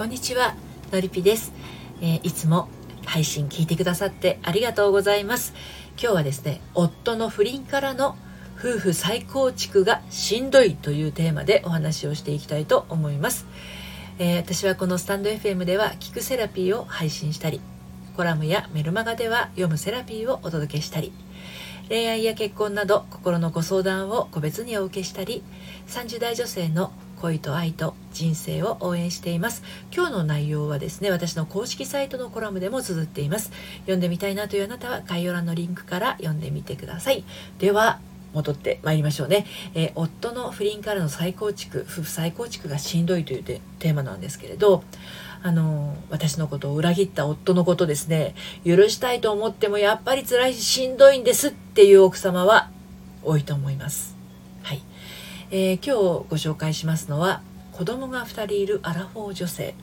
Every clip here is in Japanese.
こんにちはのりぴです、えー、いつも配信聞いてくださってありがとうございます。今日はですね夫の不倫からの夫婦再構築がしんどいというテーマでお話をしていきたいと思います、えー、私はこのスタンド FM では聞くセラピーを配信したりコラムやメルマガでは読むセラピーをお届けしたり恋愛や結婚など心のご相談を個別にお受けしたり30代女性の恋と愛と人生を応援しています。今日の内容はですね私の公式サイトのコラムでも綴っています。読んでみたいなというあなたは概要欄のリンクから読んでみてください。では戻ってまいりましょうね、えー、夫の不倫からの再構築夫婦再構築がしんどいというテーマなんですけれどあの私のことを裏切った夫のことですね。許したいと思ってもやっぱり辛いししんどいんですっていう奥様は多いと思います。えー、今日ご紹介しますのは子供が2人いるアラフォー女性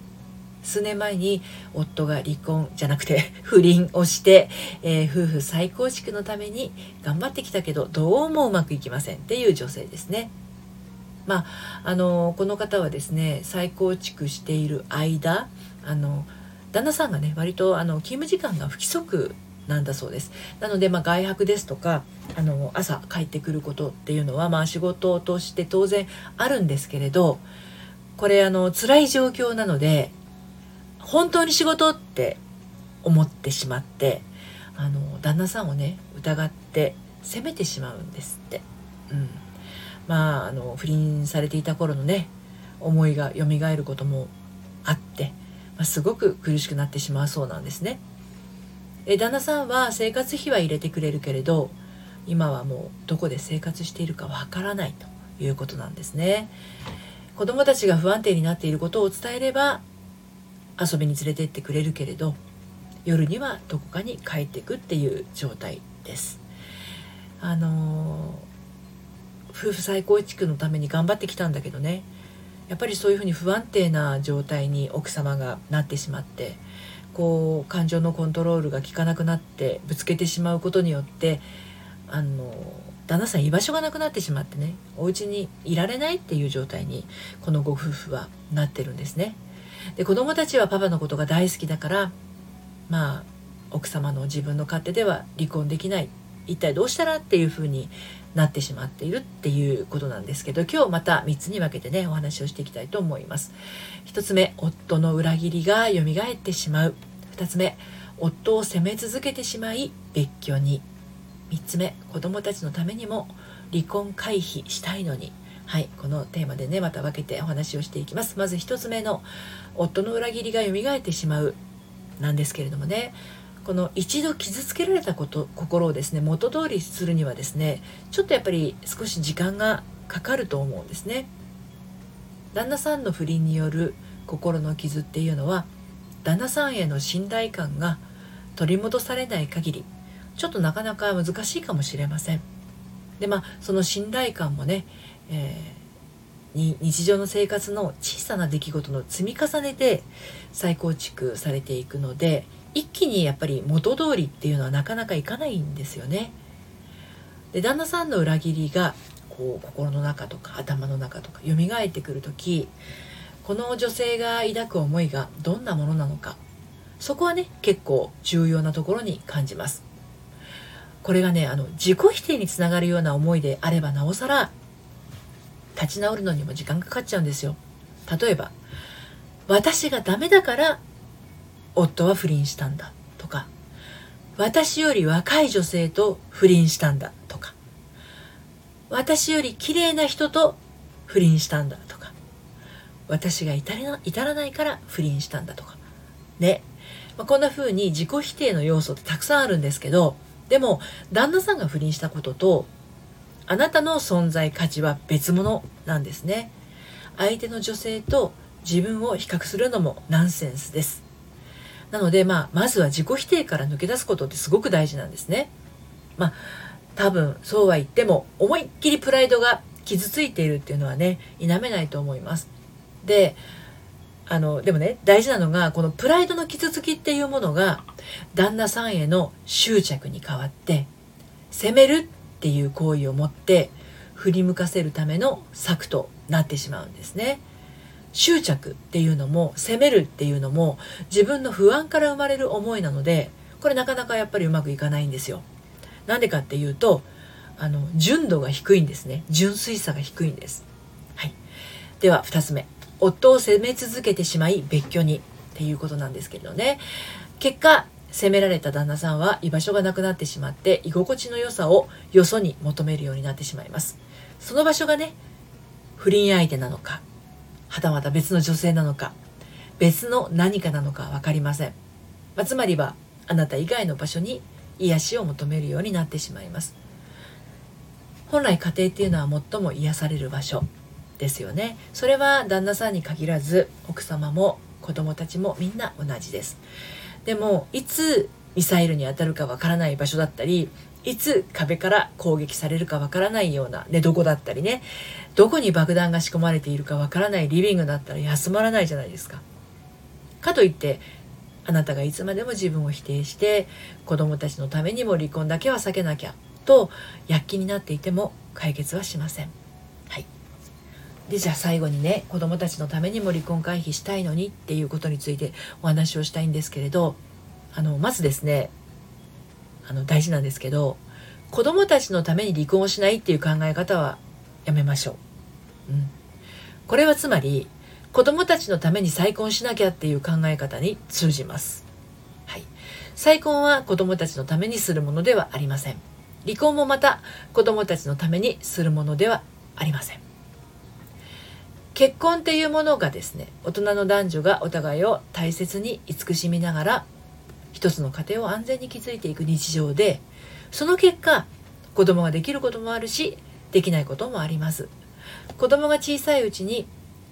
数年前に夫が離婚じゃなくて 不倫をして、えー、夫婦再構築のために頑張ってきたけどどうもうまくいきませんっていう女性ですね。まあ、あのこの方はですね再構築している間あの旦那さんがね割とあの勤務時間が不規則なんだそうですなので、まあ、外泊ですとかあの朝帰ってくることっていうのは、まあ、仕事として当然あるんですけれどこれあの辛い状況なので本当に仕事って思ってしまってあの旦那さんをね疑って責めてしまうんですって。うん、まああの不倫されていた頃のね思いが蘇ることもあって、まあ、すごく苦しくなってしまうそうなんですね。え旦那さんは生活費は入れてくれるけれど今はもうどこで生活しているかわからないということなんですね。子供たちが不安定になっていることを伝えれば遊びに連れてってくれるけれど夜にはどこかに帰ってくっていう状態です。あの夫婦再構築のために頑張ってきたんだけどね。やっぱりそういうふうに不安定な状態に奥様がなってしまってこう感情のコントロールが効かなくなってぶつけてしまうことによってあの旦那さん居場所がなくなってしまってねお家にいられないっていう状態にこのご夫婦はなってるんですね。で子供たちはパパのことが大好きだからまあ奥様の自分の勝手では離婚できない一体どうしたらっていうふうになってしまっているっていうことなんですけど今日また3つに分けてねお話をしていきたいと思います。1つ目夫の裏切りが蘇ってしまう。2つ目夫を責め続けてしまい別居に。3つ目子供たちのためにも離婚回避したいのに。はいこのテーマでねまた分けてお話をしていきます。まず1つ目の夫の裏切りが蘇ってしまうなんですけれどもね。この一度傷つけられたこと心をですね元通りするにはですねちょっとやっぱり少し時間がかかると思うんですね。旦那さんの不倫による心の傷っていうのは旦那さんへの信頼感が取り戻されない限りちょっとなかなか難しいかもしれません。でまあその信頼感もね、えー、日常の生活の小さな出来事の積み重ねで再構築されていくので一気にやっぱり元通りっていうのはなかなかいかないんですよね。で旦那さんの裏切りがこう心の中とか頭の中とか蘇ってくる時この女性が抱く思いがどんなものなのかそこはね結構重要なところに感じますこれがねあの自己否定につながるような思いであればなおさら立ち直るのにも時間かかっちゃうんですよ例えば私がダメだから夫は不倫したんだとか私より若い女性と不倫したんだとか私より綺麗な人と不倫したんだとか私が至ら至らないから不倫したんだとか。ね。まあ、こんな風に自己否定の要素ってたくさんあるんですけど、でも、旦那さんが不倫したことと、あなたの存在価値は別物なんですね。相手の女性と自分を比較するのもナンセンスです。なので、まあ、まずは自己否定から抜け出すことってすごく大事なんですね。まあ、多分、そうは言っても、思いっきりプライドが傷ついているっていうのはね、否めないと思います。であのでもね大事なのがこのプライドの傷つきっていうものが旦那さんへの執着に変わって責めるっていう行為を持って振り向かせるための策となってしまうんですね。執着っていうのも責めるっていうのも自分の不安から生まれる思いなのでこれなかなかやっぱりうまくいかないんですよ。なんでかっていうとあの純度が低いんですね。純粋さが低いんです。はい、では2つ目。夫を責め続けてしまい別居に。っていうことなんですけれどね。結果責められた旦那さんは居場所がなくなってしまって居心地の良さをよそに求めるようになってしまいます。その場所がね不倫相手なのかはたまた別の女性なのか別の何かなのか分かりません、まあ、つまりはあなた以外の場所に癒しを求めるようになってしまいます。本来家庭っていうのは最も癒される場所ですよね。それは旦那さんに限らず奥様も子供たちもみんな同じです。でもいつミサイルに当たるかわからない場所だったりいつ壁から攻撃されるかわからないような寝床だったりねどこに爆弾が仕込まれているかわからないリビングだったら休まらないじゃないですか。かといってあなたがいつまでも自分を否定して子供たちのためにも離婚だけは避けなきゃと躍起になっていても解決はしません。はい、でじゃあ最後にね子供たちのためにも離婚回避したいのにっていうことについてお話をしたいんですけれどあのまずですねあの大事なんですけど子供たちのために離婚をしないっていう考え方はやめましょう。うん、これはつまり子供たちのために再婚しなきゃっていう考え方に通じます。はい、再婚は子供たちのためにするものではありません。離婚もまた子供たちのためにするものではありません。結婚っていうものがですね大人の男女がお互いを大切に慈しみながら一つの家庭を安全に築いていく日常でその結果子供ができることもあるしできないこともあります。子供が小さいうちに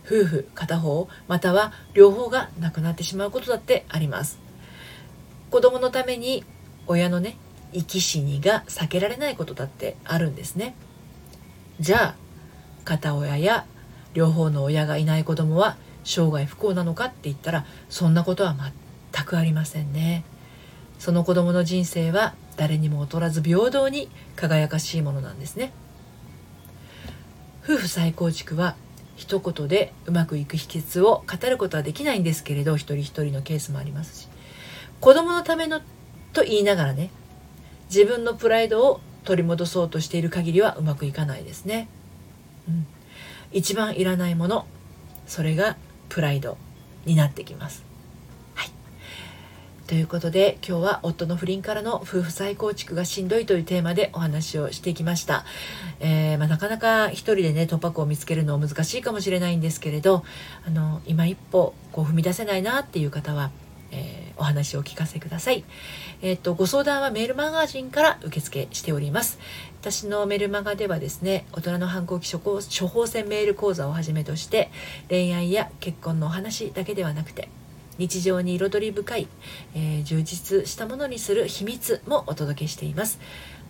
夫婦片方または両方が亡くなってしまうことだってあります。子供のために親のね生き死にが避けられないことだってあるんですね。じゃあ片親や両方の親がいない子供は生涯不幸なのかって言ったらそんなことは全くありませんね。その子供の人生は誰にも劣らず平等に輝かしいものなんですね。夫婦再構築は一言でうまくいく秘訣を語ることはできないんですけれど一人一人のケースもありますし。子供のためのと言いながらね自分のプライドを取り戻そうとしている限りはうまくいかないですね、うん、一番いらないものそれがプライドになってきます。ということで今日は夫の不倫からの夫婦再構築がしんどいというテーマでお話をしてきました。えー、まあ、なかなか一人でね突破口を見つけるのは難しいかもしれないんですけれどあの今一歩こう踏み出せないなっていう方はえー、お話をお聞かせください。えっ、と、ご相談はメールマガジンから受付しております。私のメルマガではですね、大人の反抗期処方処方箋メール講座をはじめとして、恋愛や結婚のお話だけではなくて、日常に彩り深い、えー、充実したものにする秘密もお届けしています。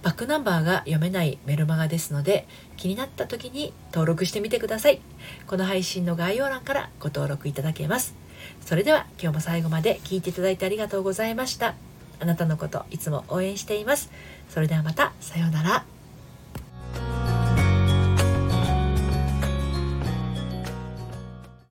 バックナンバーが読めないメルマガですので気になった時に登録してみてください。この配信の概要欄からご登録いただけます。それでは今日も最後まで聞いていただいてありがとうございました。あなたのこといつも応援しています。それではまた、さようなら。